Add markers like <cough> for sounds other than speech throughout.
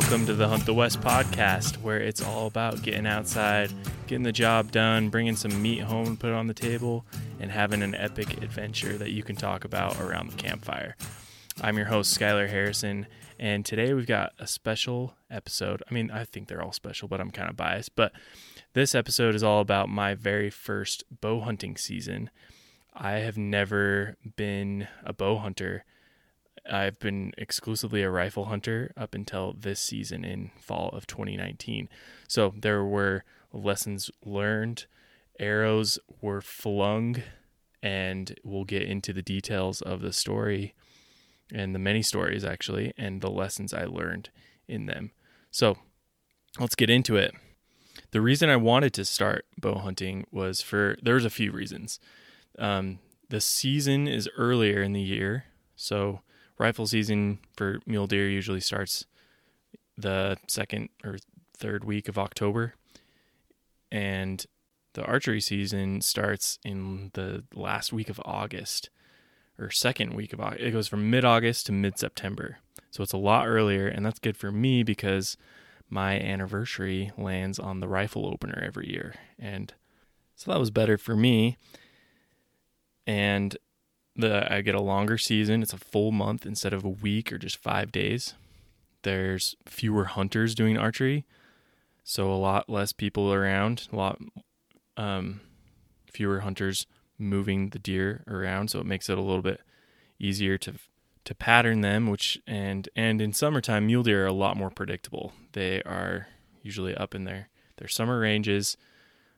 Welcome to the Hunt the West podcast, where it's all about getting outside, getting the job done, bringing some meat home put it on the table, and having an epic adventure that you can talk about around the campfire. I'm your host, Skylar Harrison, and today we've got a special episode. I mean, I think they're all special, but I'm kind of biased. But this episode is all about my very first bow hunting season. I have never been a bow hunter I've been exclusively a rifle hunter up until this season in fall of 2019. So there were lessons learned, arrows were flung, and we'll get into the details of the story and the many stories actually, and the lessons I learned in them. So let's get into it. The reason I wanted to start bow hunting was for there's a few reasons. Um, the season is earlier in the year, so rifle season for mule deer usually starts the second or third week of October, and the archery season starts in the last week of August or second week of August. It goes from mid August to mid September. So it's a lot earlier, and that's good for me because my anniversary lands on the rifle opener every year. And so that was better for me. And the I get a longer season. It's a full month instead of a week or just five days. There's fewer hunters doing archery, so a lot less people around. A lot um, fewer hunters moving the deer around, so it makes it a little bit easier to to pattern them. Which and and in summertime, mule deer are a lot more predictable. They are usually up in their their summer ranges,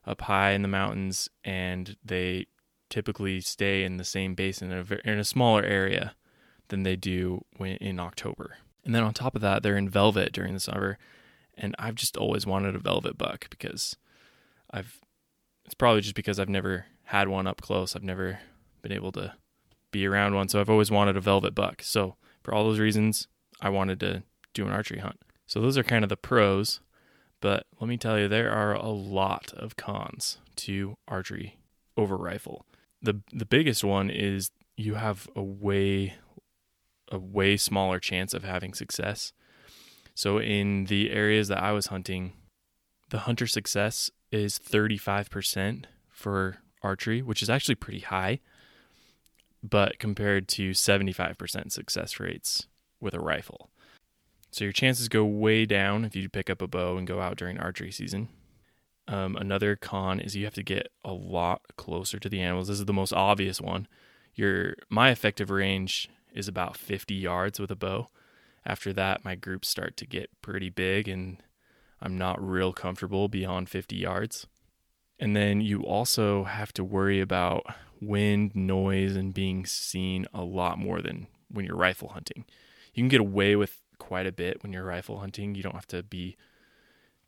up high in the mountains, and they typically stay in the same basin in a, in a smaller area than they do when, in October. And then on top of that, they're in velvet during the summer. And I've just always wanted a velvet buck because I've, it's probably just because I've never had one up close. I've never been able to be around one. So I've always wanted a velvet buck. So for all those reasons, I wanted to do an archery hunt. So those are kind of the pros. But let me tell you, there are a lot of cons to archery over rifle the the biggest one is you have a way a way smaller chance of having success. So in the areas that I was hunting, the hunter success is 35% for archery, which is actually pretty high, but compared to 75% success rates with a rifle. So your chances go way down if you pick up a bow and go out during archery season. Um, another con is you have to get a lot closer to the animals. This is the most obvious one. Your my effective range is about 50 yards with a bow. After that, my groups start to get pretty big, and I'm not real comfortable beyond 50 yards. And then you also have to worry about wind, noise, and being seen a lot more than when you're rifle hunting. You can get away with quite a bit when you're rifle hunting. You don't have to be,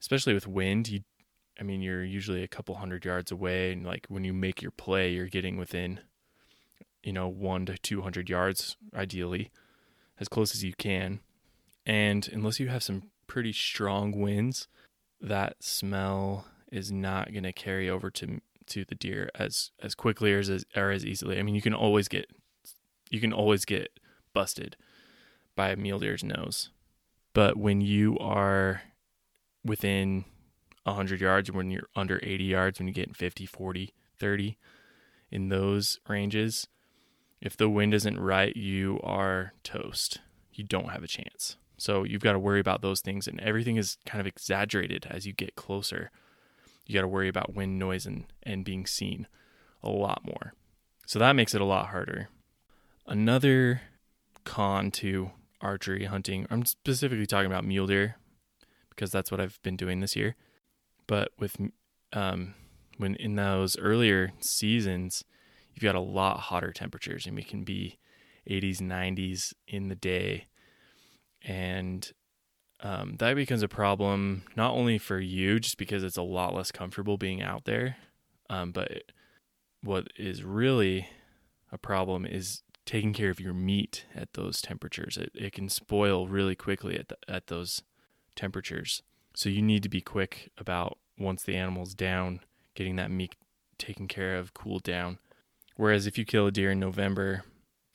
especially with wind, you I mean, you're usually a couple hundred yards away, and like when you make your play, you're getting within, you know, one to 200 yards, ideally, as close as you can. And unless you have some pretty strong winds, that smell is not going to carry over to to the deer as as quickly or as or as easily. I mean, you can always get you can always get busted by a mule deer's nose, but when you are within 100 yards when you're under 80 yards when you get 50 40 30 in those ranges if the wind isn't right you are toast. You don't have a chance. So you've got to worry about those things and everything is kind of exaggerated as you get closer. You got to worry about wind noise and, and being seen a lot more. So that makes it a lot harder. Another con to archery hunting i'm specifically talking about mule deer because that's what i've been doing this year but with um, when in those earlier seasons, you've got a lot hotter temperatures, and we can be 80s, 90s in the day, and um, that becomes a problem not only for you, just because it's a lot less comfortable being out there, um, but what is really a problem is taking care of your meat at those temperatures. It, it can spoil really quickly at the, at those temperatures. So you need to be quick about once the animal's down, getting that meat taken care of, cooled down. Whereas if you kill a deer in November,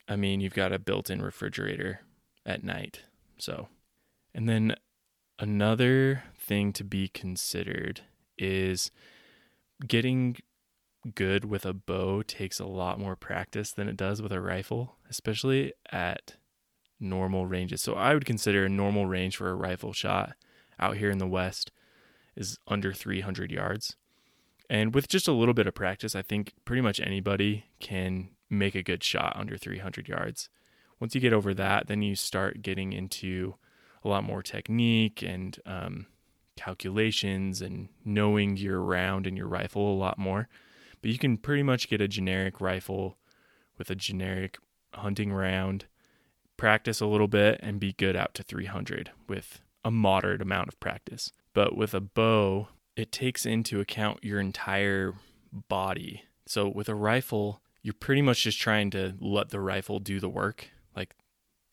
I mean, you've got a built in refrigerator at night. So, and then Another thing to be considered is getting good with a bow takes a lot more practice than it does with a rifle, especially at normal ranges. So I would consider a normal range for a rifle shot out here in the West is under 300 yards. And with just a little bit of practice, I think pretty much anybody can make a good shot under 300 yards. Once you get over that, then you start getting into a lot more technique and um, calculations and knowing your round and your rifle a lot more. But you can pretty much get a generic rifle with a generic hunting round, practice a little bit, and be good out to 300 with a moderate amount of practice. But with a bow, it takes into account your entire body. So with a rifle, you're pretty much just trying to let the rifle do the work, like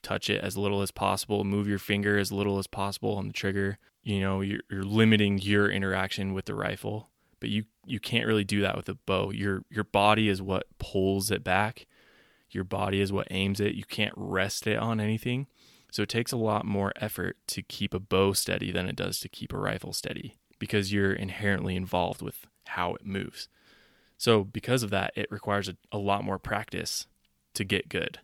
touch it as little as possible, move your finger as little as possible on the trigger. You know, you're, you're limiting your interaction with the rifle, but you you can't really do that with a bow. Your your body is what pulls it back. Your body is what aims it. You can't rest it on anything. So it takes a lot more effort to keep a bow steady than it does to keep a rifle steady because you're inherently involved with how it moves. So, because of that, it requires a, a, lot more practice to get good.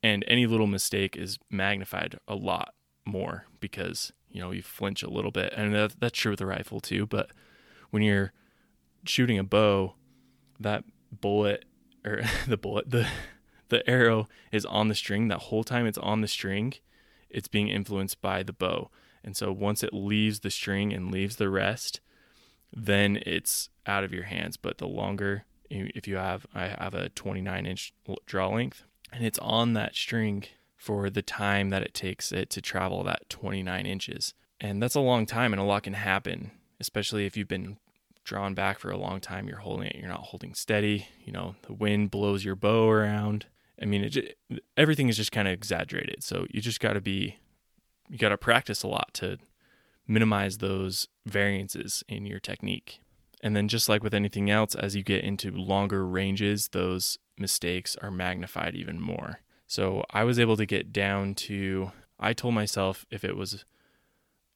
And any little mistake is magnified a lot more because, you know, you flinch a little bit. And that, that's true with a rifle too. But when you're shooting a bow, that bullet or <laughs> the bullet, the, the arrow is on the string. That whole time it's on the string, it's being influenced by the bow. And so once it leaves the string and leaves the rest, then it's out of your hands. But the longer, if you have, I have a 29 inch draw length, and it's on that string for the time that it takes it to travel that 29 inches. And that's a long time, and a lot can happen, especially if you've been drawn back for a long time. You're holding it, you're not holding steady. You know, the wind blows your bow around. I mean, it just, everything is just kind of exaggerated. So you just got to be, you got to practice a lot to minimize those variances in your technique. And then, just like with anything else, as you get into longer ranges, those mistakes are magnified even more. So I was able to get down to, I told myself if it was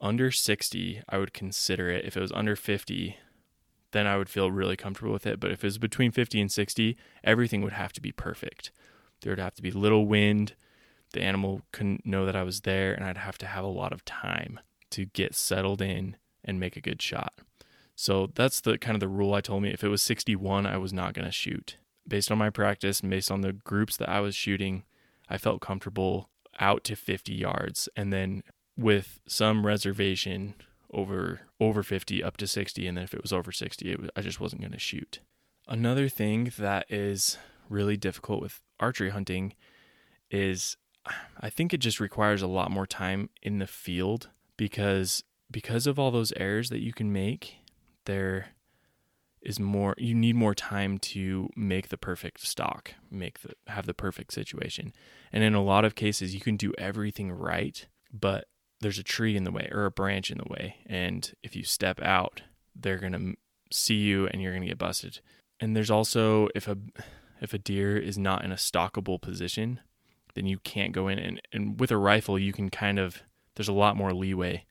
under 60, I would consider it. If it was under 50, then I would feel really comfortable with it. But if it was between 50 and 60, everything would have to be perfect. There would have to be little wind. The animal couldn't know that I was there, and I'd have to have a lot of time to get settled in and make a good shot. So that's the kind of the rule I told me. If it was 61, I was not going to shoot. Based on my practice and based on the groups that I was shooting, I felt comfortable out to 50 yards and then with some reservation over over 50 up to 60 and then if it was over 60 was, I just wasn't going to shoot. Another thing that is really difficult with archery hunting is I think it just requires a lot more time in the field because because of all those errors that you can make, there is more you need more time to make the perfect stock, make the have the perfect situation. And in a lot of cases you can do everything right, but there's a tree in the way or a branch in the way, and if you step out, they're going to see you and you're going to get busted. And there's also if a if a deer is not in a stockable position, then you can't go in and, and with a rifle you can kind of there's a lot more leeway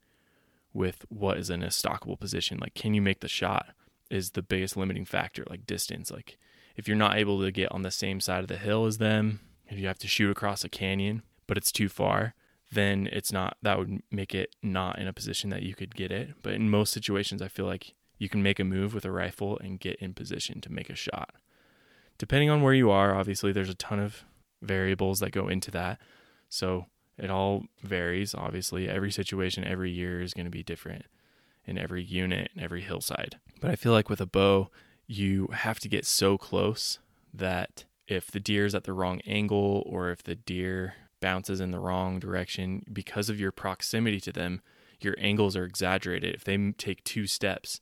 with what is in a stockable position. Like can you make the shot is the biggest limiting factor, like distance. Like if you're not able to get on the same side of the hill as them, if you have to shoot across a canyon, but it's too far, then it's not that would make it not in a position that you could get it. But in most situations I feel like you can make a move with a rifle and get in position to make a shot depending on where you are, obviously there's a ton of variables that go into that. So it all varies. Obviously, every situation, every year is going to be different in every unit and every hillside. But I feel like with a bow, you have to get so close that if the deer is at the wrong angle or if the deer bounces in the wrong direction, because of your proximity to them, your angles are exaggerated. If they take two steps,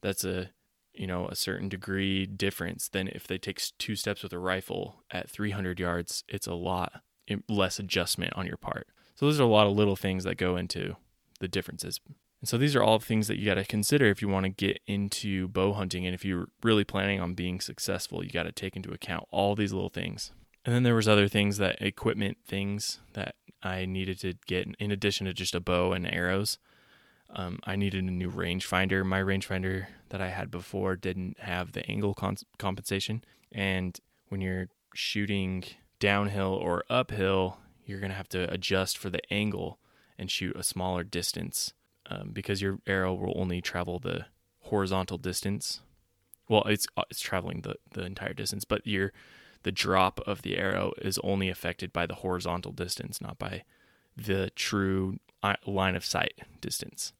that's a you know a certain degree difference than if they take two steps with a rifle at 300 yards it's a lot less adjustment on your part. So those are a lot of little things that go into the differences. And so these are all things that you got to consider if you want to get into bow hunting and if you're really planning on being successful you got to take into account all these little things. And then there was other things that equipment things that i needed to get in addition to just a bow and arrows um, I needed a new rangefinder. My rangefinder that I had before didn't have the angle compensation. And when you're shooting downhill or uphill, you're going to have to adjust for the angle and shoot a smaller distance um, because your arrow will only travel the horizontal distance. Well, it's uh, it's traveling the, the entire distance, but your the drop of the arrow is only affected by the horizontal distance, not by the true uh, line of sight distance.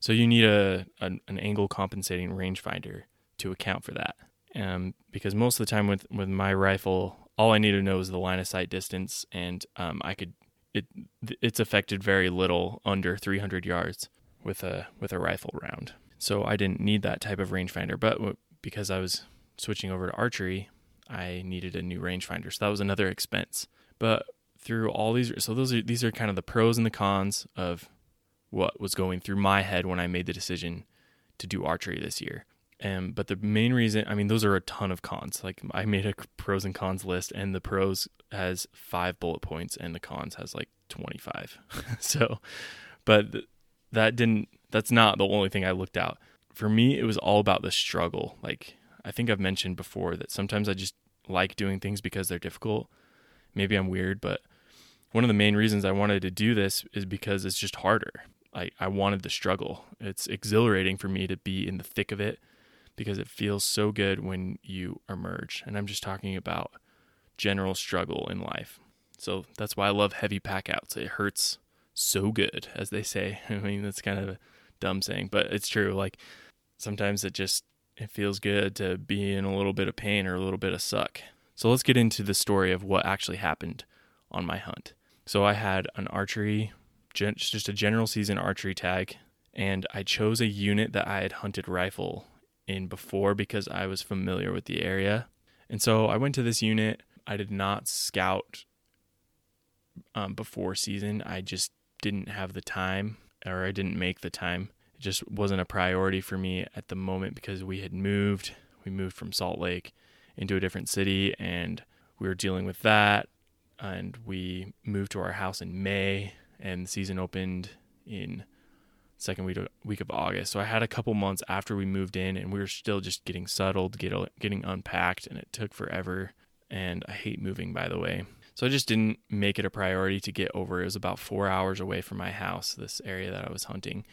So you need a an, an angle compensating rangefinder to account for that. Um, because most of the time with with my rifle, all I need to know is the line of sight distance, and um, I could it it's affected very little under 300 yards with a with a rifle round. So I didn't need that type of rangefinder, but because I was switching over to archery, I needed a new rangefinder. So that was another expense. But through all these so those are these are kind of the pros and the cons of what was going through my head when I made the decision to do archery this year. Um, but the main reason, I mean, those are a ton of cons. Like I made a pros and cons list, and the pros has five bullet points, and the cons has like twenty five. <laughs> so, but that didn't. That's not the only thing I looked out. For me, it was all about the struggle. Like I think I've mentioned before that sometimes I just like doing things because they're difficult. Maybe I'm weird, but one of the main reasons I wanted to do this is because it's just harder. I, I wanted the struggle. It's exhilarating for me to be in the thick of it because it feels so good when you emerge. And I'm just talking about general struggle in life. So that's why I love heavy pack outs. It hurts so good, as they say. <laughs> I mean, that's kind of a dumb saying, but it's true. Like sometimes it just it feels good to be in a little bit of pain or a little bit of suck. So let's get into the story of what actually happened on my hunt. So I had an archery, just a general season archery tag, and I chose a unit that I had hunted rifle in before because I was familiar with the area. And so I went to this unit. I did not scout um, before season. I just didn't have the time, or I didn't make the time. It just wasn't a priority for me at the moment because we had moved. We moved from Salt Lake into a different city, and we were dealing with that. And we moved to our house in May, and the season opened in second week of, week of August. So I had a couple months after we moved in, and we were still just getting settled, get, getting unpacked, and it took forever. And I hate moving, by the way. So I just didn't make it a priority to get over. It was about four hours away from my house, this area that I was hunting.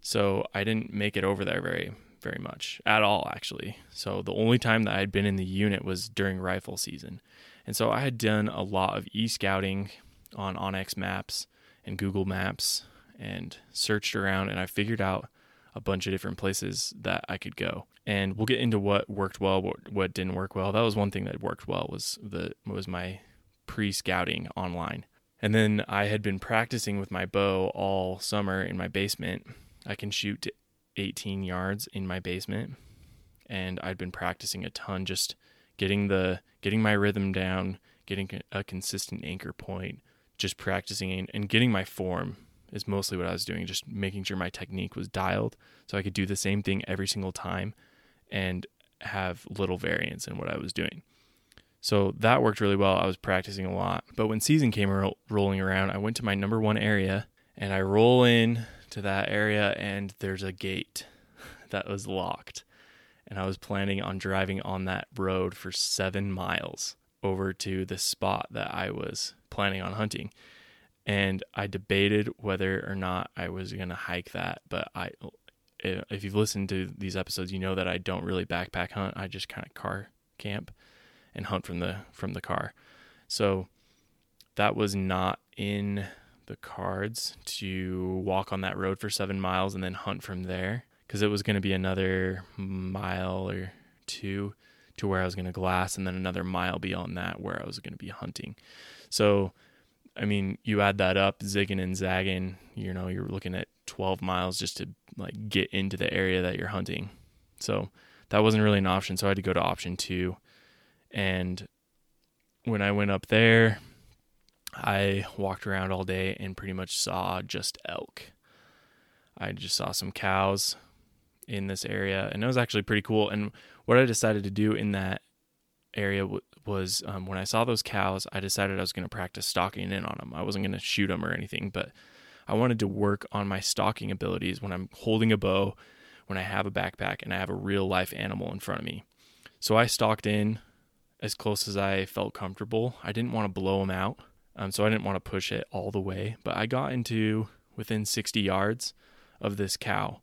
So I didn't make it over there very, very much at all, actually. So the only time that I'd been in the unit was during rifle season. And so I had done a lot of e scouting on onX Maps and Google Maps and searched around and I figured out a bunch of different places that I could go. And we'll get into what worked well, what, what didn't work well. That was one thing that worked well was the was my pre-scouting online. And then I had been practicing with my bow all summer in my basement. I can shoot to 18 yards in my basement and I'd been practicing a ton just getting the getting my rhythm down, getting a consistent anchor point, just practicing and getting my form is mostly what I was doing, just making sure my technique was dialed so I could do the same thing every single time and have little variance in what I was doing. So that worked really well. I was practicing a lot. But when season came ro- rolling around, I went to my number one area and I roll in to that area and there's a gate <laughs> that was locked. And I was planning on driving on that road for seven miles over to the spot that I was planning on hunting and I debated whether or not I was going to hike that. But I, if you've listened to these episodes, you know that I don't really backpack hunt. I just kind of car camp and hunt from the from the car. So that was not in the cards to walk on that road for seven miles and then hunt from there because it was going to be another mile or two to where I was going to glass and then another mile beyond that where I was going to be hunting. So I mean, you add that up, zigging and zagging, you know, you're looking at 12 miles just to like get into the area that you're hunting. So that wasn't really an option. So I had to go to option two. And when I went up there, I walked around all day and pretty much saw just elk. I just saw some cows in this area, and it was actually pretty cool. And what I decided to do in that area was um, when I saw those cows, I decided I was going to practice stalking in on them. I wasn't going to shoot them or anything, but I wanted to work on my stalking abilities when I'm holding a bow, when I have a backpack, and I have a real life animal in front of me. So I stalked in as close as I felt comfortable. I didn't want to blow them out, um, so I didn't want to push it all the way, but I got into within 60 yards of this cow.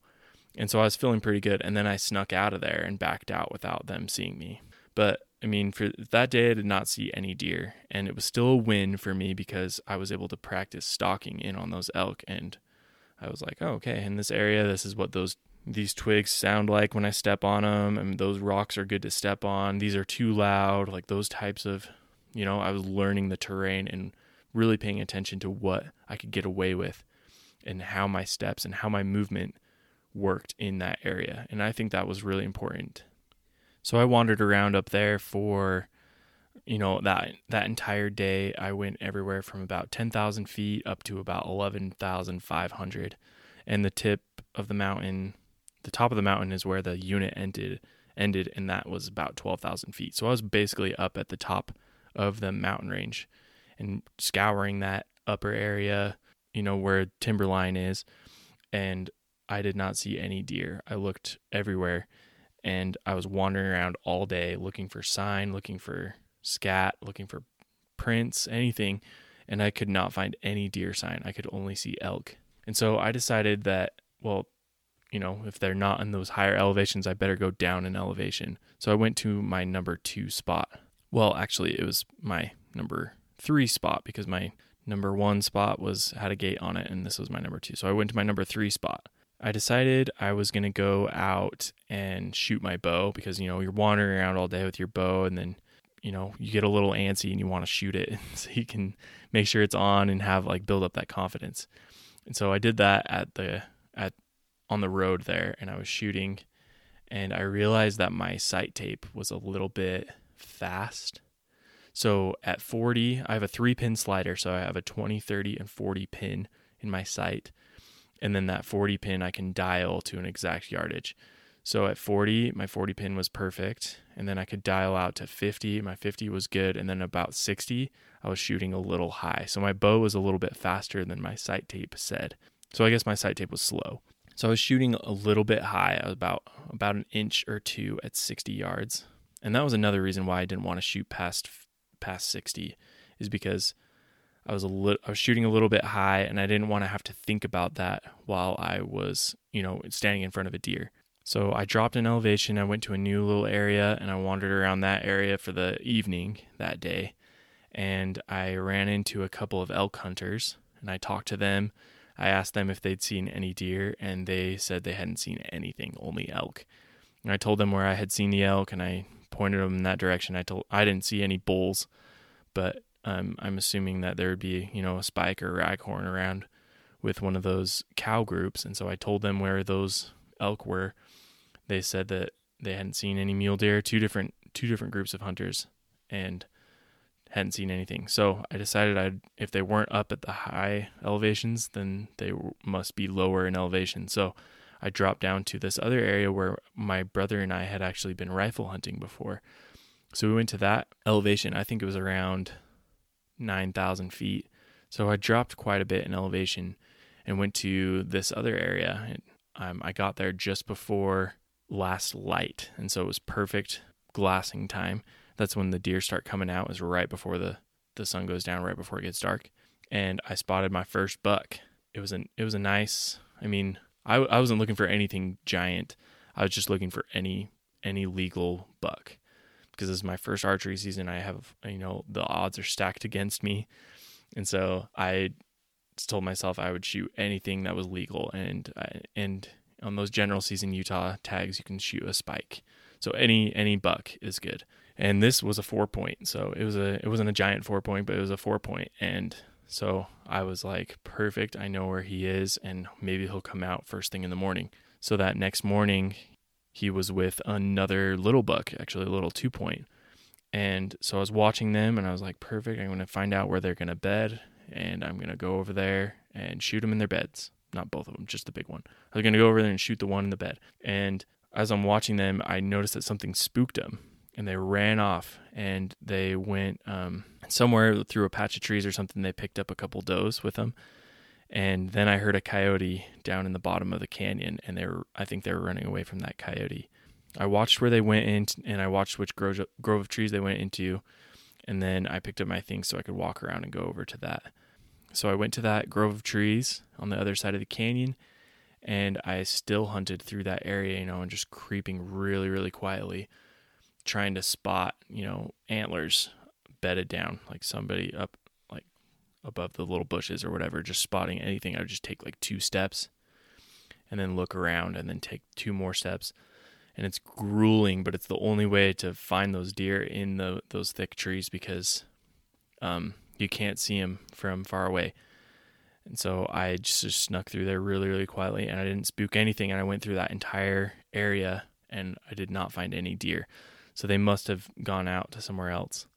And so I was feeling pretty good. And then I snuck out of there and backed out without them seeing me. But I mean, for that day, I did not see any deer. And it was still a win for me because I was able to practice stalking in on those elk. And I was like, oh, okay, in this area, this is what those these twigs sound like when I step on them, and those rocks are good to step on. These are too loud, like those types of, you know, I was learning the terrain and really paying attention to what I could get away with and how my steps and how my movement worked in that area. And I think that was really important. So I wandered around up there for you know that that entire day i went everywhere from about 10,000 feet up to about 11,500 and the tip of the mountain the top of the mountain is where the unit ended ended and that was about 12,000 feet so i was basically up at the top of the mountain range and scouring that upper area you know where timberline is and I did not see any deer. I looked everywhere and I was wandering around all day looking for sign, looking for scat, looking for prints, anything, and I could not find any deer sign. I could only see elk. And so I decided that, well, you know, if they're not in those higher elevations, I better go down in elevation. So I went to my number two spot. Well, actually, it was my number three spot because my number one spot was had a gate on it, and this was my number two. So I went to my number three spot. I decided I was going to go out and shoot my bow because, you know, you're wandering around all day with your bow and then, you know, you get a little antsy and you want to shoot it <laughs> so you can make sure it's on and have like build up that confidence. And so I did that at the, at, on the road there and I was shooting and I realized that my sight tape was a little bit fast. So at 40, I have a three pin slider. So I have a 20, 30, and 40 pin in my sight and then that 40 pin I can dial to an exact yardage. So at 40, my 40 pin was perfect, and then I could dial out to 50. My 50 was good, and then about 60, I was shooting a little high. So my bow was a little bit faster than my sight tape said. So I guess my sight tape was slow. So I was shooting a little bit high, about about an inch or two at 60 yards, and that was another reason why I didn't want to shoot past past 60, is because I was a little, I was shooting a little bit high, and I didn't want to have to think about that while I was, you know, standing in front of a deer. So I dropped an elevation. I went to a new little area, and I wandered around that area for the evening that day. And I ran into a couple of elk hunters, and I talked to them. I asked them if they'd seen any deer, and they said they hadn't seen anything, only elk. And I told them where I had seen the elk, and I pointed them in that direction. I told I didn't see any bulls, but I'm assuming that there would be, you know, a spike or raghorn around with one of those cow groups. And so I told them where those elk were. They said that they hadn't seen any mule deer, two different two different groups of hunters, and hadn't seen anything. So I decided I'd if they weren't up at the high elevations, then they must be lower in elevation. So I dropped down to this other area where my brother and I had actually been rifle hunting before. So we went to that elevation. I think it was around 9,000 feet. So I dropped quite a bit in elevation and went to this other area. And, um, I got there just before last light, and so it was perfect glassing time. That's when the deer start coming out. Is right before the the sun goes down, right before it gets dark. And I spotted my first buck. It was an it was a nice. I mean, I I wasn't looking for anything giant. I was just looking for any any legal buck because this is my first archery season. I have, you know, the odds are stacked against me. And so I told myself I would shoot anything that was legal. And, and on those general season Utah tags, you can shoot a spike. So any, any buck is good. And this was a four point. So it was a, it wasn't a giant four point, but it was a four point. And so I was like, perfect. I know where he is and maybe he'll come out first thing in the morning. So that next morning, he was with another little buck, actually a little two point. And so I was watching them and I was like, perfect. I'm going to find out where they're going to bed and I'm going to go over there and shoot them in their beds. Not both of them, just the big one. I was going to go over there and shoot the one in the bed. And as I'm watching them, I noticed that something spooked them and they ran off and they went um, somewhere through a patch of trees or something. They picked up a couple does with them And then I heard a coyote down in the bottom of the canyon, and they were, I think they were running away from that coyote. I watched where they went in, and I watched which grove, grove of trees they went into, and then I picked up my things so I could walk around and go over to that. So I went to that grove of trees on the other side of the canyon, and I still hunted through that area, you know, and just creeping really, really quietly, trying to spot, you know, antlers bedded down, like somebody up above the little bushes or whatever, just spotting anything, I would just take like two steps and then look around and then take two more steps. And it's grueling, but it's the only way to find those deer in the those thick trees because um, you can't see them from far away. And so I just, just snuck through there really, really quietly, and I didn't spook anything. And I went through that entire area, and I did not find any deer. So they must have gone out to somewhere else.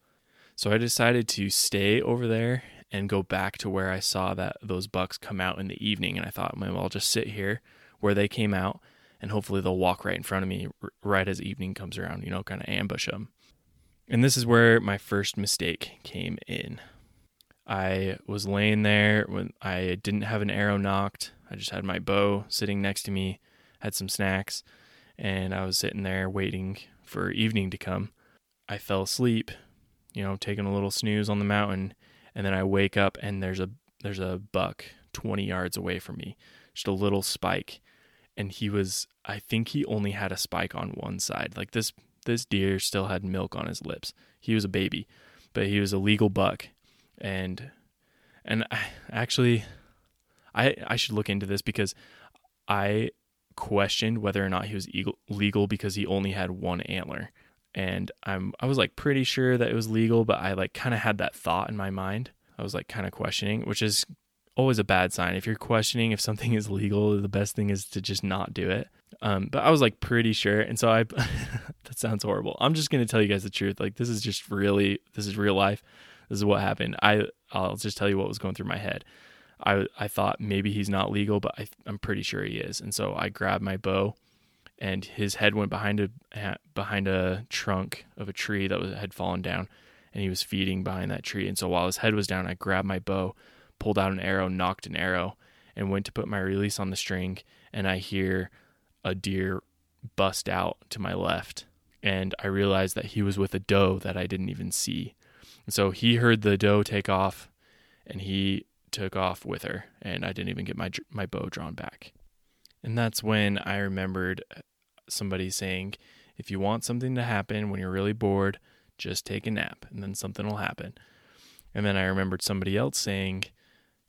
So I decided to stay over there and go back to where I saw that those bucks come out in the evening. And I thought, well, I'll just sit here where they came out, and hopefully they'll walk right in front of me right as evening comes around. You know, kind of ambush them. And this is where my first mistake came in. I was laying there when I didn't have an arrow nocked. I just had my bow sitting next to me, had some snacks, and I was sitting there waiting for evening to come. I fell asleep, you know, taking a little snooze on the mountain, and then I wake up and there's a there's a buck 20 yards away from me, just a little spike, and he was I think he only had a spike on one side. Like this this deer still had milk on his lips. He was a baby, but he was a legal buck, and and I, actually, I I should look into this because I questioned whether or not he was legal because he only had one antler and I'm I was like pretty sure that it was legal, but I like kind of had that thought in my mind. I was like kind of questioning, which is always a bad sign. If you're questioning if something is legal, the best thing is to just not do it. Um, but I was like pretty sure, and so I <laughs> that sounds horrible. I'm just gonna tell you guys the truth. Like this is just really this is real life. This is what happened. I I'll just tell you what was going through my head. I I thought maybe he's not legal, but I, I'm pretty sure he is. And so I grabbed my bow and his head went behind a behind a trunk of a tree that was, had fallen down, and he was feeding behind that tree. And so while his head was down, I grabbed my bow, pulled out an arrow, nocked an arrow, and went to put my release on the string, and I hear a deer bust out to my left, and I realized that he was with a doe that I didn't even see. And so he heard the doe take off, and he took off with her, and I didn't even get my my bow drawn back. And that's when I remembered uh, somebody saying, if you want something to happen when you're really bored, just take a nap and then something will happen. And then I remembered somebody else saying,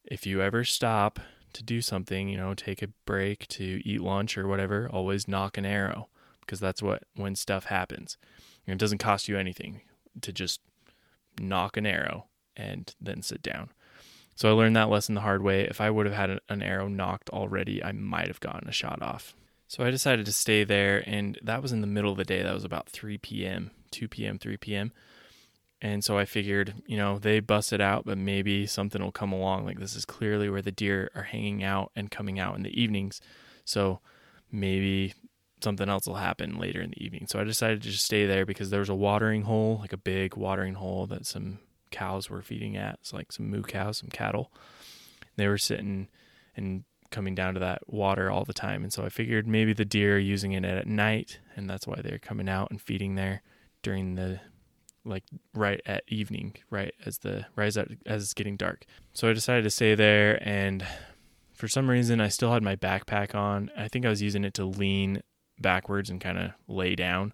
if you ever stop to do something, you know, take a break to eat lunch or whatever, always nock an arrow because that's what when stuff happens. And it doesn't cost you anything to just nock an arrow and then sit down. So I learned that lesson the hard way. If I would have had an arrow nocked already, I might have gotten a shot off. So I decided to stay there, and that was in the middle of the day. That was about 3 p.m., 2 p.m., 3 p.m. And so I figured, you know, they busted out, but maybe something will come along. Like this is clearly where the deer are hanging out and coming out in the evenings. So maybe something else will happen later in the evening. So I decided to just stay there because there was a watering hole, like a big watering hole that some cows were feeding at. It's like some moo cows, some cattle. They were sitting and coming down to that water all the time. And so I figured maybe the deer are using it at night and that's why they're coming out and feeding there during the like right at evening, right as the right as, as it's getting dark. So I decided to stay there and for some reason I still had my backpack on. I think I was using it to lean backwards and kind of lay down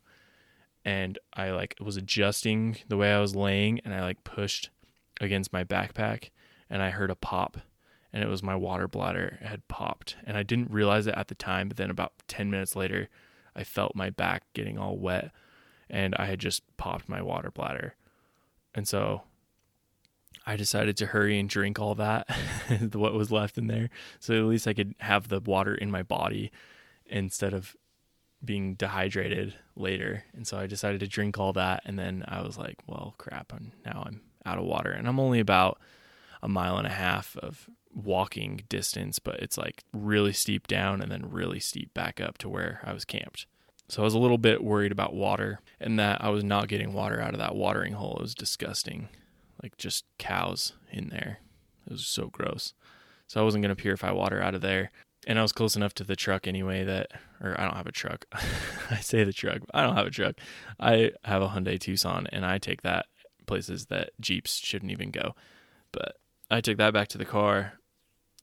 and I like was adjusting the way I was laying and I like pushed against my backpack and I heard a pop and it was my water bladder had popped and I didn't realize it at the time but then about 10 minutes later I felt my back getting all wet and I had just popped my water bladder. And so I decided to hurry and drink all that <laughs> what was left in there so at least I could have the water in my body instead of being dehydrated later. And so I decided to drink all that. And then I was like, well, crap. And now I'm out of water. And I'm only about a mile and a half of walking distance, but it's like really steep down and then really steep back up to where I was camped. So I was a little bit worried about water and that I was not getting water out of that watering hole. It was disgusting. Like just cows in there. It was so gross. So I wasn't going to purify water out of there. And I was close enough to the truck anyway that, or I don't have a truck. <laughs> I say the truck, I don't have a truck. I have a Hyundai Tucson and I take that places that Jeeps shouldn't even go. But I took that back to the car.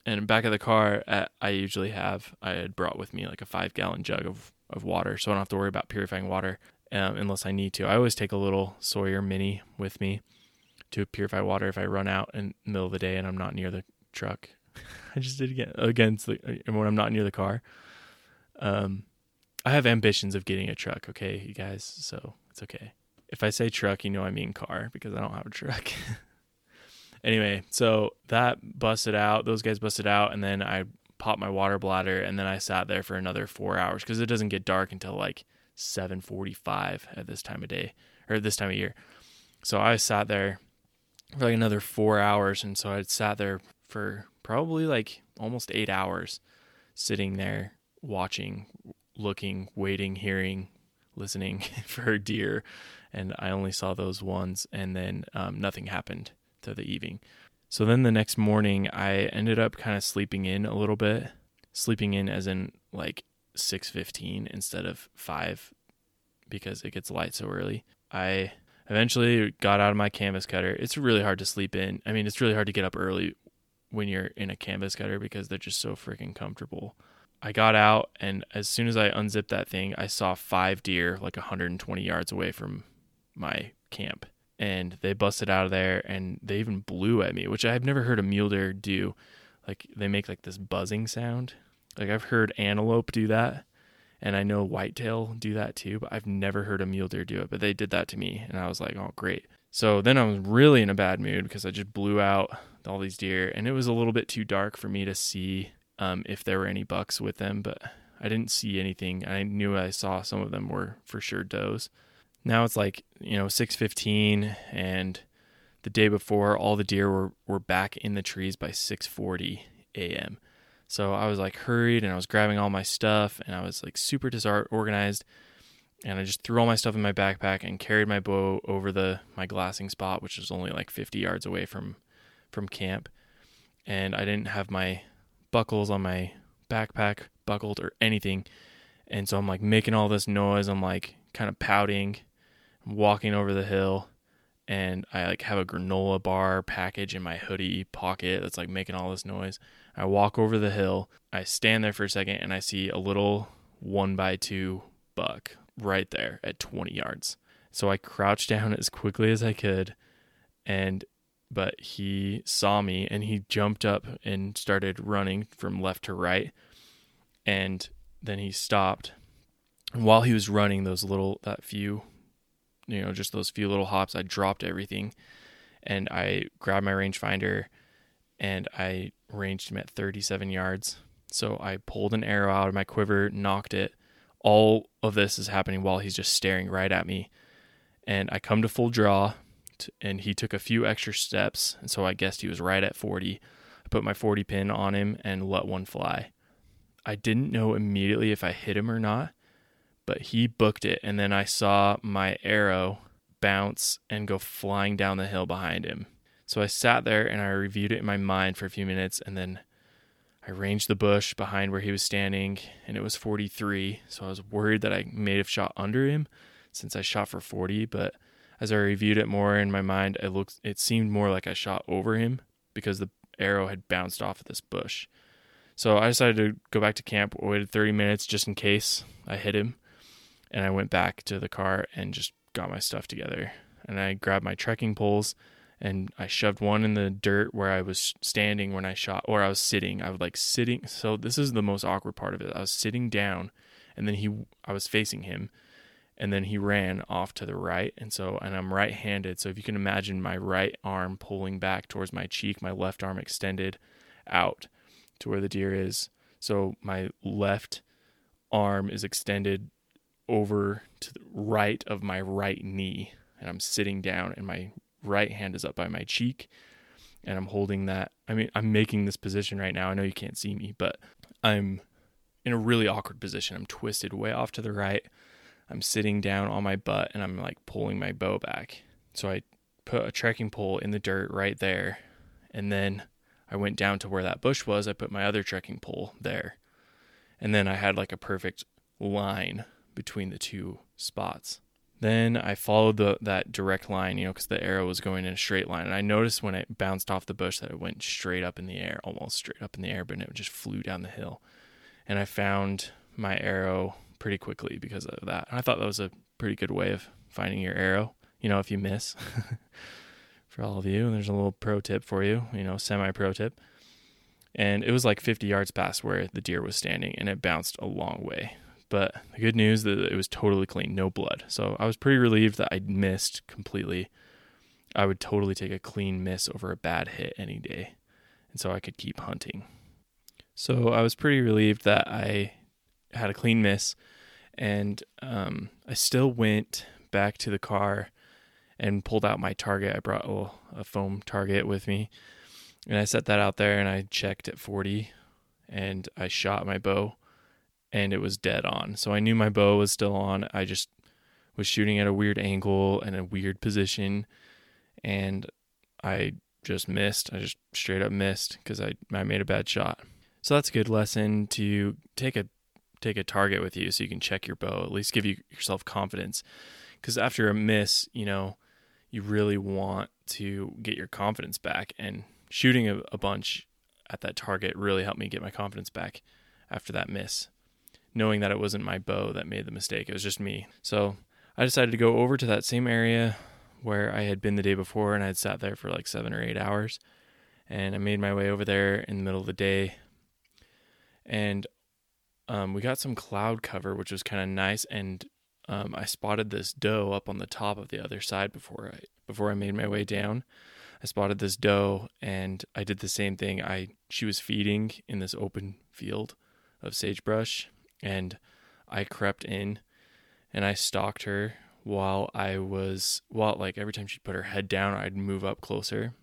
And back of the car, I usually have, I had brought with me like a five gallon jug of, of water. So I don't have to worry about purifying water um, unless I need to. I always take a little Sawyer Mini with me to purify water if I run out in the middle of the day and I'm not near the truck. <laughs> I just did again against the uh, when I'm not near the car. Um, I have ambitions of getting a truck. Okay, you guys, so it's okay. If I say truck, you know I mean car because I don't have a truck. <laughs> anyway, so that busted out. Those guys busted out, and then I popped my water bladder, and then I sat there for another four hours because it doesn't get dark until like 7:45 at this time of day or this time of year. So I sat there for like another four hours, and so I sat there for probably like almost eight hours, sitting there watching, looking, waiting, hearing, listening <laughs> for deer, and I only saw those ones, and then um, nothing happened to the evening. So then the next morning, I ended up kind of sleeping in a little bit, sleeping in as in like 6:15 instead of 5 because it gets light so early. I eventually got out of my canvas cutter. It's really hard to sleep in. I mean, it's really hard to get up early when you're in a canvas cutter because they're just so freaking comfortable. I got out and as soon as I unzipped that thing, I saw five deer like 120 yards away from my camp. And they busted out of there and they even blew at me, which I've never heard a mule deer do. Like they make like this buzzing sound. Like I've heard antelope do that and I know whitetail do that too, but I've never heard a mule deer do it. But they did that to me, and I was like, oh, great. So then I was really in a bad mood because I just blew out all these deer, and it was a little bit too dark for me to see um, if there were any bucks with them, but I didn't see anything. I knew I saw some of them were for sure does. Now it's like you know 6:15, and the day before, all the deer were were back in the trees by 6:40 a.m. So I was like hurried and I was grabbing all my stuff and I was like super disorganized. And I just threw all my stuff in my backpack and carried my bow over the my glassing spot, which was only like 50 yards away from from camp. And I didn't have my buckles on my backpack buckled or anything. And so I'm like making all this noise. I'm like kind of pouting, walking over the hill, and I like have a granola bar package in my hoodie pocket that's like making all this noise. I walk over the hill. I stand there for a second and I see a little one by two buck right there at 20 yards. So I crouched <laughs> down as quickly as I could and but he saw me and he jumped up and started running from left to right and then he stopped and while he was running those little that few you know just those few little hops i dropped everything and i grabbed my rangefinder and I ranged him at 37 yards. So I pulled an arrow out of my quiver, nocked it. All of this is happening while he's just staring right at me. And I come to full draw, and he took a few extra steps. And so I guessed he was right at 40. I put my 40 pin on him and let one fly. I didn't know immediately if I hit him or not, but he booked it. And then I saw my arrow bounce and go flying down the hill behind him. So I sat there and I reviewed it in my mind for a few minutes and then I ranged the bush behind where he was standing and it was 43. So I was worried that I may have shot under him since I shot for 40, but as I reviewed it more in my mind, it looked it seemed more like I shot over him because the arrow had bounced off of this bush. So I decided to go back to camp, waited 30 minutes just in case I hit him, and I went back to the car and just got my stuff together. And I grabbed my trekking poles and I shoved one in the dirt where I was standing when I shot, or I was sitting. I was like sitting. So this is the most awkward part of it. I was sitting down, and then he, I was facing him, and then he ran off to the right, and so, and I'm right-handed. So if you can imagine my right arm pulling back towards my cheek, my left arm extended out to where the deer is. So my left arm is extended over to the right of my right knee, and I'm sitting down, and my right hand is up by my cheek and I'm holding that. I mean, I'm making this position right now. I know you can't see me, but I'm in a really awkward position. I'm twisted way off to the right. I'm sitting down on my butt and I'm like pulling my bow back. So I put a trekking pole in the dirt right there. And then I went down to where that bush was, I put my other trekking pole there. And then I had like a perfect line between the two spots. Then I followed the that direct line, you know, because the arrow was going in a straight line. And I noticed when it bounced off the bush that it went straight up in the air, almost straight up in the air, but it just flew down the hill. And I found my arrow pretty quickly because of that. And I thought that was a pretty good way of finding your arrow, you know, if you miss. <laughs> for all of you, and there's a little pro tip for you, you know, semi pro tip. And it was like 50 yards past where the deer was standing, and it bounced a long way. But the good news that it was totally clean, no blood. So I was pretty relieved that I missed completely. I would totally take a clean miss over a bad hit any day. And so I could keep hunting. So I was pretty relieved that I had a clean miss. And um, I still went back to the car and pulled out my target. I brought a, foam target with me. And I set that out there and I checked at 40 and I shot my bow and it was dead on. So I knew my bow was still on. I just was shooting at a weird angle and a weird position, and I just missed. I just straight up missed because I I made a bad shot. So that's a good lesson to take a take a target with you so you can check your bow. At least give you yourself confidence. Because after a miss, you know, you really want to get your confidence back. And shooting a, a bunch at that target really helped me get my confidence back after that miss knowing that it wasn't my bow that made the mistake. It was just me. So I decided to go over to that same area where I had been the day before and I had sat there for like seven or eight hours. And I made my way over there in the middle of the day. And um, we got some cloud cover, which was kind of nice. And um, I spotted this doe up on the top of the other side before I before I made my way down. I spotted this doe, and I did the same thing. I she was feeding in this open field of sagebrush, and I crept in and I stalked her while I was while like every time she'd put her head down, I'd move up closer.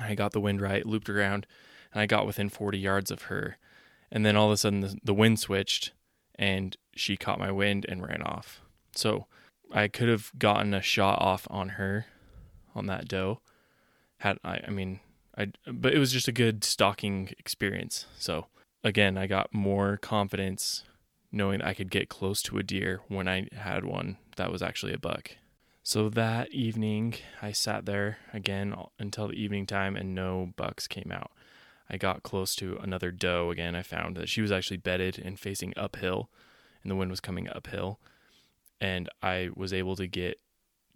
I got the wind right, looped around, and I got within 40 yards of her. And then all of a sudden the, the wind switched and she caught my wind and ran off. So I could have gotten a shot off on her on that doe. Had I I mean I but it was just a good stalking experience. So again, I got more confidence knowing I could get close to a deer when I had one that was actually a buck. So that evening, I sat there again until the evening time and no bucks came out. I got close to another doe again. I found that she was actually bedded and facing uphill, and the wind was coming uphill. And I was able to get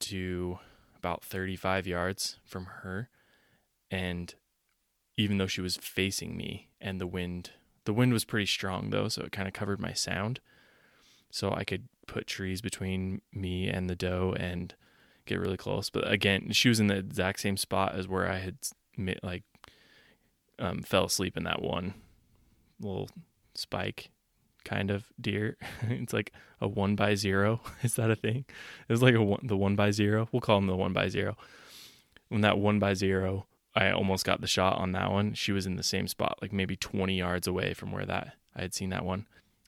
to about 35 yards from her. And even though she was facing me and the wind the wind was pretty strong though, so it kind of covered my sound. So I could put trees between me and the doe and get really close. But again, she was in the exact same spot as where I had like um, fell asleep in that one little spike kind of deer. <laughs> it's like a one by zero. <laughs> Is that a thing? It was like a one, the one by zero. We'll call him the one by zero. When that one by zero I almost got the shot on that one. She was in the same spot, like maybe 20 yards away from where that I had seen that one.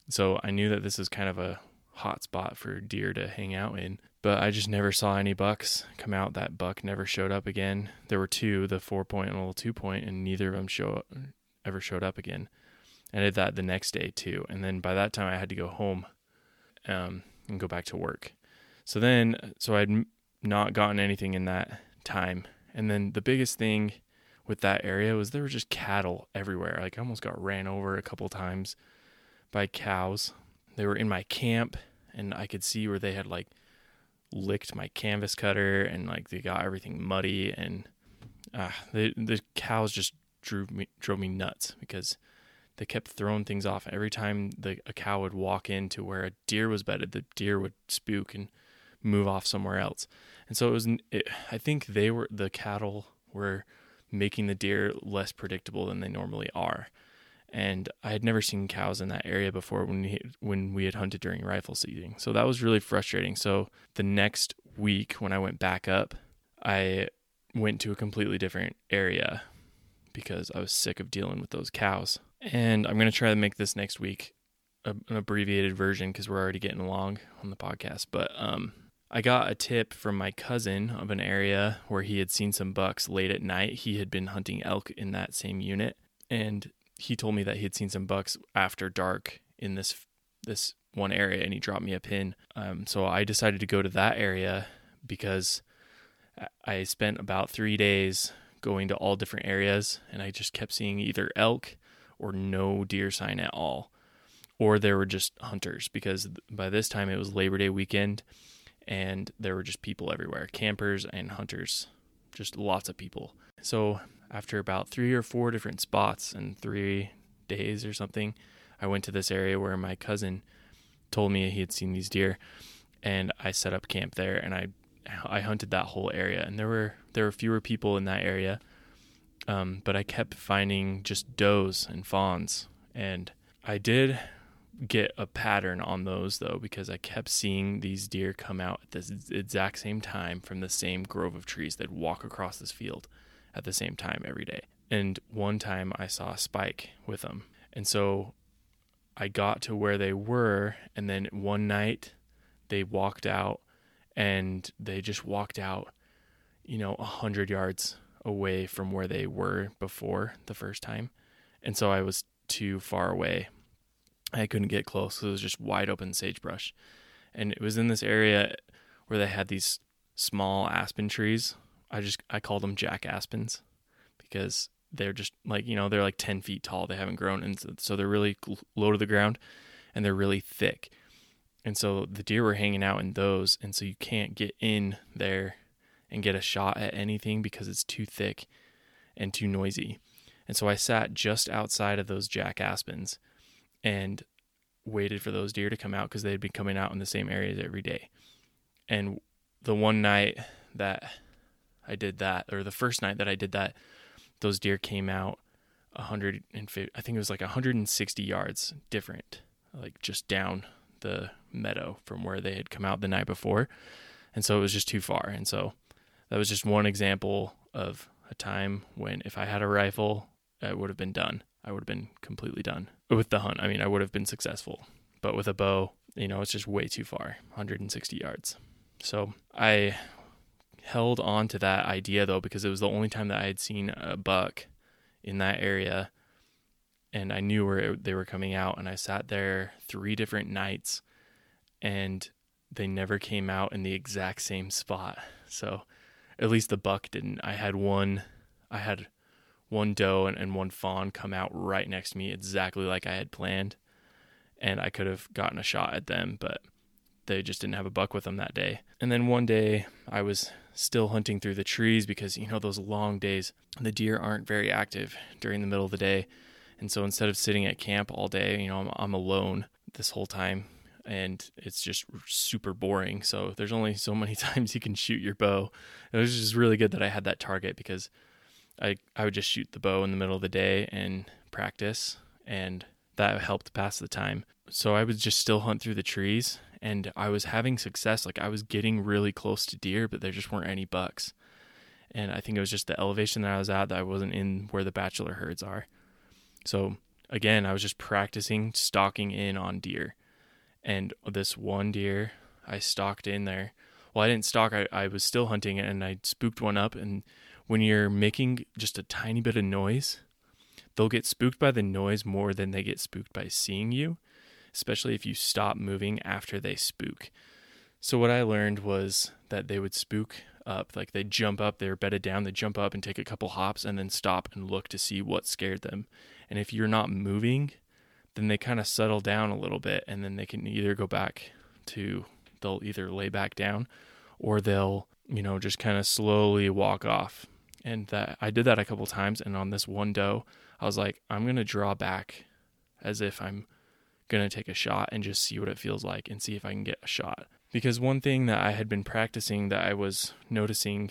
So I knew that this is kind of a hot spot for deer to hang out in. But I just never saw any bucks come out. That buck never showed up again. There were two, the four point and a little two point, and neither of them show ever showed up again. I did that the next day too, and then by that time I had to go home, um, and go back to work. So then, so I'd not gotten anything in that time and then the biggest thing with that area was there were just cattle everywhere. Like I almost got ran over a couple times by cows. They were in my camp and I could see where they had like licked my canvas cutter and like they got everything muddy and uh, the the cows just drove me drove me nuts because they kept throwing things off. Every time the a cow would walk into where a deer was bedded, the deer would spook and move off somewhere else and so it was. It, I think they were the cattle were making the deer less predictable than they normally are. And I had never seen cows in that area before when we, when we had hunted during rifle season. So that was really frustrating. So the next week when I went back up, I went to a completely different area because I was sick of dealing with those cows. And I'm going to try to make this next week a, an abbreviated version because we're already getting along on the podcast. But um, I got a tip from my cousin of an area where he had seen some bucks late at night. He had been hunting elk in that same unit, and he told me that he had seen some bucks after dark in this this one area, and he dropped me a pin. Um, so I decided to go to that area because I spent about three days going to all different areas, and I just kept seeing either elk or no deer sign at all, or there were just hunters because by this time it was Labor Day weekend, and there were just people everywhere, campers and hunters, just lots of people. So after about three or four different spots and three days or something, I went to this area where my cousin told me he had seen these deer, and I set up camp there and I I hunted that whole area, and there were there were fewer people in that area, um, but I kept finding just does and fawns, and I did get a pattern on those though because I kept seeing these deer come out at the exact same time from the same grove of trees. They'd walk across this field at the same time every day. And one time I saw a spike with them. And so I got to where they were, and then one night they walked out and they just walked out, you know, a hundred yards away from where they were before the first time. And so I was too far away. I couldn't get close. It was just wide open sagebrush. And it was in this area where they had these small aspen trees. I just I called them jack aspens because they're just like you know they're like 10 feet tall. They haven't grown. And so they're really low to the ground and they're really thick. And so the deer were hanging out in those. And so you can't get in there and get a shot at anything because it's too thick and too noisy. And so i sat just outside of those jack aspens and waited for those deer to come out because they'd been coming out in the same areas every day. And the one night that i did that or the first night that i did that those deer came out 150 I think it was like 160 yards different like just down the meadow from where they had come out the night before. And so it was just too far. And so that was just one example of a time when if I had a rifle it would have been done. I would have been completely done with the hunt. I mean I would have been successful but with a bow you know it's just way too far 160 yards. So I held on to that idea though because it was the only time that I had seen a buck in that area and I knew where it, they were coming out and I sat there three different nights and they never came out in the exact same spot. So at least the buck didn't. I had one I had one doe and, and one fawn come out right next to me exactly like I had planned and I could have gotten a shot at them, but they just didn't have a buck with them that day. And then one day I was still hunting through the trees because, you know, those long days, the deer aren't very active during the middle of the day. And so instead of sitting at camp all day, you know, I'm, I'm alone this whole time and it's just super boring. So there's only so many <laughs> times you can shoot your bow. It was just really good that I had that target because I, I would just shoot the bow in the middle of the day and practice and that helped pass the time. So I would just still hunt through the trees and I was having success. Like I was getting really close to deer, but there just weren't any bucks. And I think it was just the elevation that I was at that I wasn't in where the bachelor herds are. So again, I was just practicing stalking in on deer. And this one deer, I stalked in there. Well, I didn't stalk, I, I was still hunting and I spooked one up. And when you're making just a tiny bit of noise, they'll get spooked by the noise more than they get spooked by seeing you especially if you stop moving after they spook. So what I learned was that they would spook up, like they'd jump up, they're bedded down, they'd jump up and take a couple hops and then stop and look to see what scared them. And if you're not moving, then they kind of settle down a little bit and then they can either go back to they'll either lay back down or they'll, you know, just kind of slowly walk off. And that I did that a couple times and on this one doe, I was like, I'm going to draw back as if I'm going to take a shot and just see what it feels like and see if I can get a shot. Because one thing that I had been practicing that I was noticing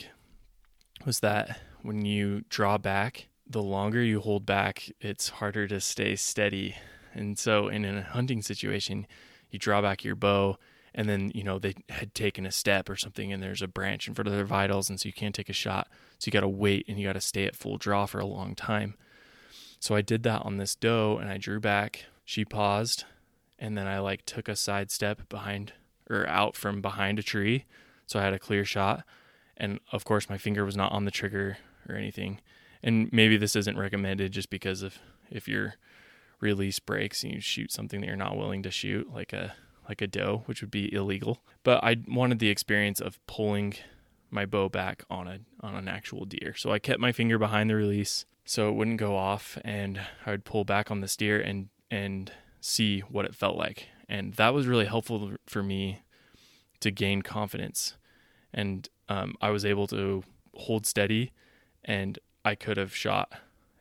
was that when you draw back, the longer you hold back, it's harder to stay steady. And so in a hunting situation, you draw back your bow and then, you know, they had taken a step or something and there's a branch in front of their vitals and so you can't take a shot. So you got to wait and you got to stay at full draw for a long time. So I did that on this doe and I drew back she paused, and then I like took a side step behind or out from behind a tree So I had a clear shot. And of course, my finger was not on the trigger or anything. And maybe this isn't recommended just because of if your release breaks and you shoot something that you're not willing to shoot, like a like a doe, which would be illegal. But I wanted the experience of pulling my bow back on a on an actual deer. So I kept my finger behind the release so it wouldn't go off and I would pull back on the steer and and see what it felt like. And that was really helpful for me to gain confidence. And um, I was able to hold steady and I could have shot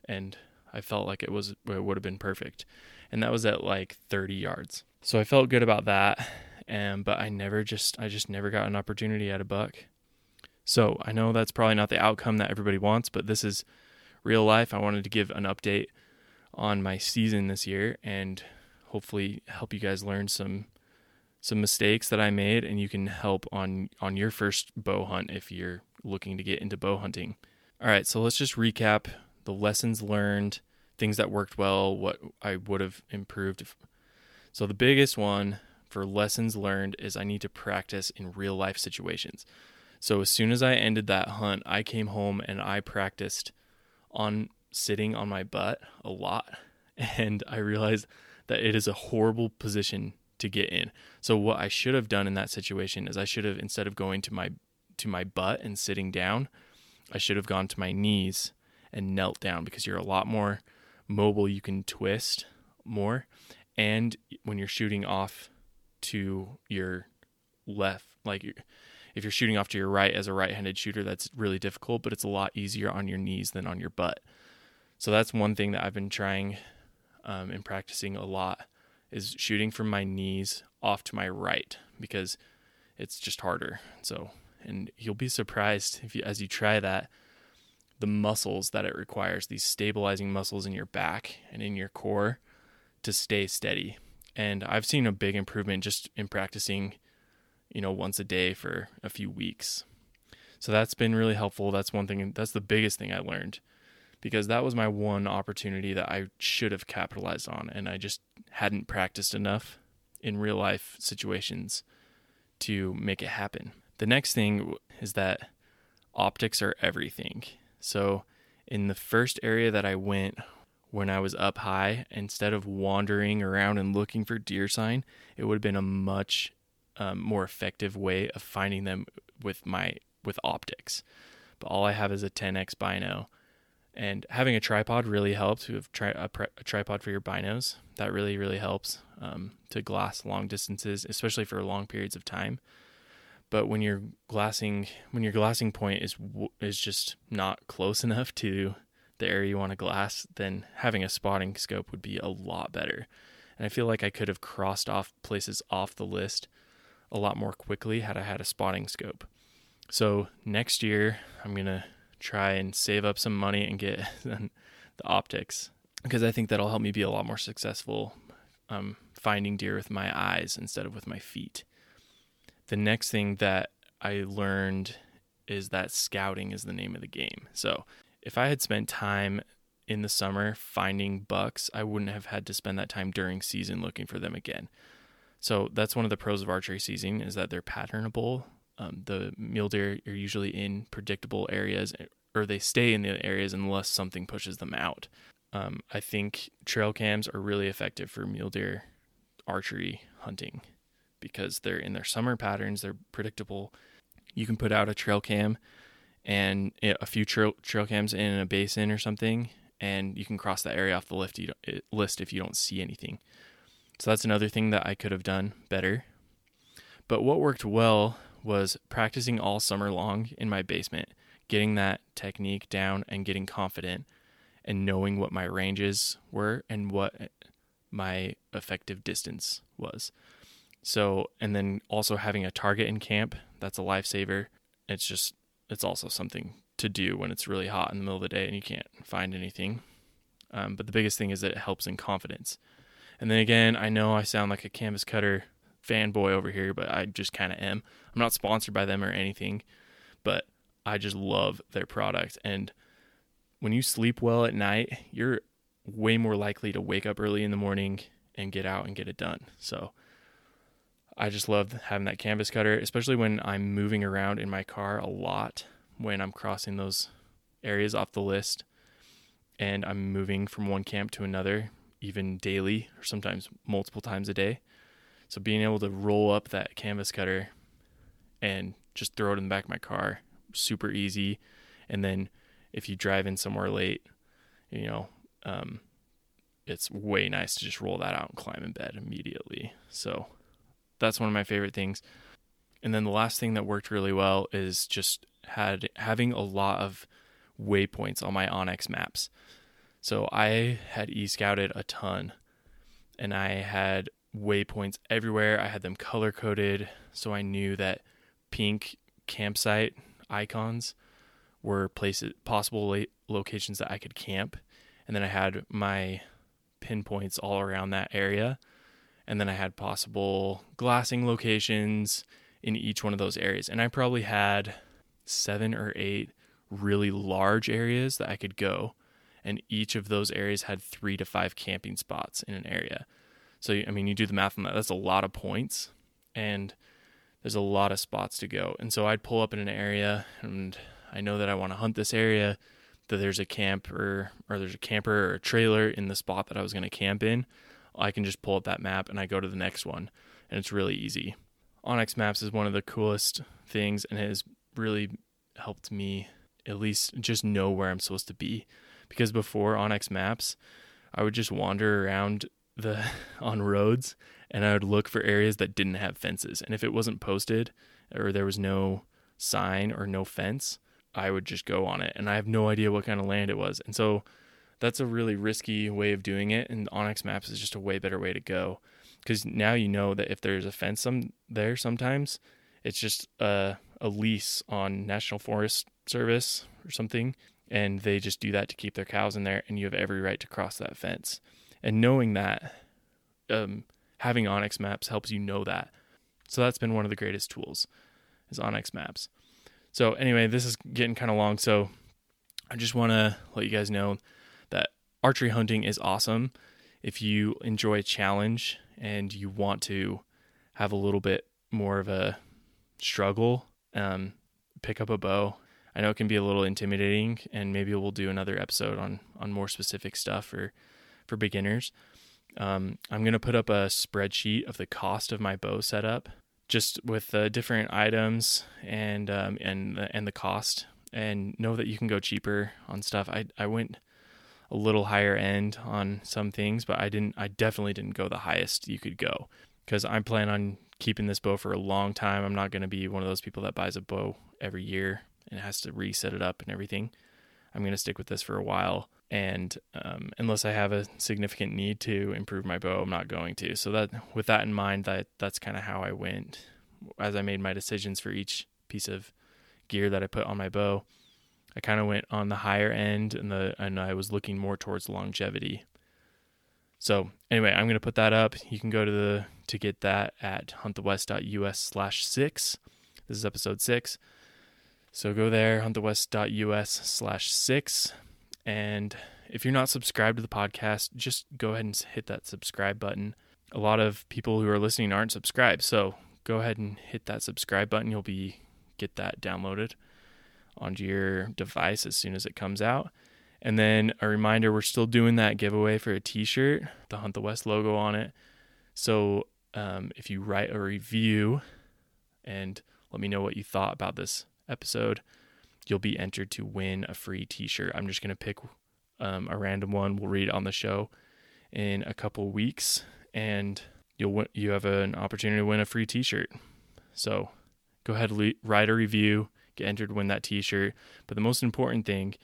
and I felt like it was it would have been perfect. And that was at like 30 yards. So I felt good about that. And but I never just I just never got an opportunity at a buck. So I know that's probably not the outcome that everybody wants, but this is real life. I wanted to give an update on my season this year and hopefully help you guys learn some some mistakes that I made and you can help on on your first bow hunt if you're looking to get into bow hunting. All right, so let's just recap the lessons learned, things that worked well, what I would have improved. So the biggest one for lessons learned is I need to practice in real life situations. So as soon as I ended that hunt, I came home and I practiced on sitting on my butt a lot. <laughs> And I realized that it is a horrible position to get in. So what I should have done in that situation is I should have instead of going to my to my butt and sitting down, I should have gone to my knees and knelt down because you're a lot more mobile, you can twist more and when you're shooting off to your left like if you're shooting off to your right as a right-handed shooter, that's really difficult, but it's a lot easier on your knees than on your butt. So that's one thing that I've been trying um, and practicing a lot is shooting from my knees off to my right because it's just harder. So, and you'll be surprised if you as you try that the muscles that it requires, these stabilizing muscles in your back and in your core to stay steady. And I've seen a big improvement just in practicing you know, once a day for a few weeks. So that's been really helpful. That's one thing, that's the biggest thing I learned because that was my one opportunity that I should have capitalized on. And I just hadn't practiced enough in real life situations to make it happen. The next thing is that optics are everything. So, in the first area that I went when I was up high, instead of wandering around and looking for deer sign, it would have been a much um, more effective way of finding them with my with optics. But all I have is a 10x bino, and having a tripod really helps. You have tri- a, pre- a, tripod for your binos. That really really helps um, to glass long distances, especially for long periods of time. But when your glassing when your glassing point is is just not close <laughs> enough to the area you want to glass, then having a spotting scope would be a lot better. And I feel like I could have crossed off places off the list a lot more quickly had I had a spotting scope. So next year, I'm to try and save up some money and get <laughs> the optics because I think that'll help me be a lot more successful um, finding deer with my eyes instead of with my feet. The next thing that I learned is that scouting is the name of the game. So if I had spent time in the summer finding bucks, I wouldn't have had to spend that time during season looking for them again. So that's one of the pros of archery season is that they're patternable. Um, the mule deer are usually in predictable areas, or they stay in the areas unless something pushes them out. Um, I think trail cams are really effective for mule deer archery hunting because they're in their summer patterns. They're predictable. You can put out a trail cam and a few trail, trail cams in a basin or something, and you can cross that area off the list. You list if you don't see anything. So that's another thing that I could have done better. But what worked well was practicing all summer long in my basement, getting that technique down and getting confident and knowing what my ranges were and what my effective distance was. So, and then also having a target in camp, that's a lifesaver. It's just, it's also something to do when it's really hot in the middle of the day and you can't find anything. Um, but the biggest thing is that it helps in confidence. And then again, I know I sound like a canvas cutter fanboy over here, but I just kind of am. I'm not sponsored by them or anything, but I just love their product. And when you sleep well at night, you're way more likely to wake up early in the morning and get out and get it done. So I just love having that canvas cutter, especially when I'm moving around in my car a lot when I'm crossing those areas off the list and I'm moving from one camp to another, even daily or sometimes multiple times a day. So being able to roll up that canvas cutter and just throw it in the back of my car, super easy. And then if you drive in somewhere late, you know, um, it's way nice to just roll that out and climb in bed immediately. So that's one of my favorite things. And then the last thing that worked really well is just had having a lot of waypoints on my onX maps. So I had e-scouted a ton and I had waypoints everywhere. I had them color coded so I knew that pink campsite icons were places possible locations that I could camp. And then I had my pinpoints all around that area. And then I had possible glassing locations in each one of those areas. And I probably had seven or eight really large areas that I could go. And each of those areas had three to five camping spots in an area. So, I mean, you do the math on that, that's a lot of points. And there's a lot of spots to go. And so I'd pull up in an area and I know that I want to hunt this area, that there's a camper or, there's a camper or a trailer in the spot that I was going to camp in. I can just pull up that map and I go to the next one. And it's really easy. onX Maps is one of the coolest things and has really helped me at least just know where I'm supposed to be. Because before onX Maps, I would just wander around the <laughs> on roads and I would look for areas that didn't have fences. And if it wasn't posted or there was no sign or no fence, I would just go on it. And I have no idea what kind of land it was. And so that's a really risky way of doing it. And onX Maps is just a way better way to go. Because now you know that if there's a fence some there sometimes, it's just a, a lease on National Forest Service or something. And they just do that to keep their cows in there. And you have every right to cross that fence. And knowing that, um, having onX Maps helps you know that. So that's been one of the greatest tools is onX Maps. So anyway, this is getting kind of long, so I just want to let you guys know that archery hunting is awesome. If you enjoy a challenge and you want to have a little bit more of a struggle, um, pick up a bow. I know it can be a little intimidating, and maybe we'll do another episode on on more specific stuff for for beginners. Um, I'm going to put up a spreadsheet of the cost of my bow setup, just with the different items and um, and and the cost, and know that you can go cheaper on stuff. I I went a little higher end on some things, but I didn't. I definitely didn't go the highest you could go because I'm planning on keeping this bow for a long time. I'm not going to be one of those people that buys a bow every year and has to reset it up and everything. I'm going to stick with this for a while and um, unless I have a significant need to improve my bow, I'm not going to. So that, with that in mind, that that's kind of how I went as I made my decisions for each piece of gear that I put on my bow. I kind of went on the higher end, and the and I was looking more towards longevity. So anyway, I'm gonna put that up. You can go to the to get that at huntthewest.us slash six. This is episode six. So go there, huntthewest.us slash six. And if you're not subscribed to the podcast, just go ahead and hit that subscribe button. A lot of people who are listening aren't subscribed, so go ahead and hit that subscribe button. You'll be get that downloaded onto your device as soon as it comes out. And then a reminder, we're still doing that giveaway for a T-shirt, the Hunt the West logo on it. So um, if you write a review and let me know what you thought about this episode, you'll be entered to win a free t-shirt. I'm just going to pick um, a random one. We'll read it on the show in a couple weeks and you'll you have an opportunity to win a free t-shirt. So go ahead le- write a review, get entered win that t-shirt. But the most important thing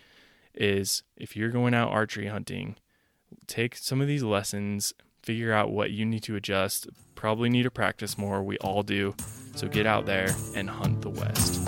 is if you're going out archery hunting, take some of these lessons, figure out what you need to adjust. Probably need to practice more. We all do. So get out there and hunt the West.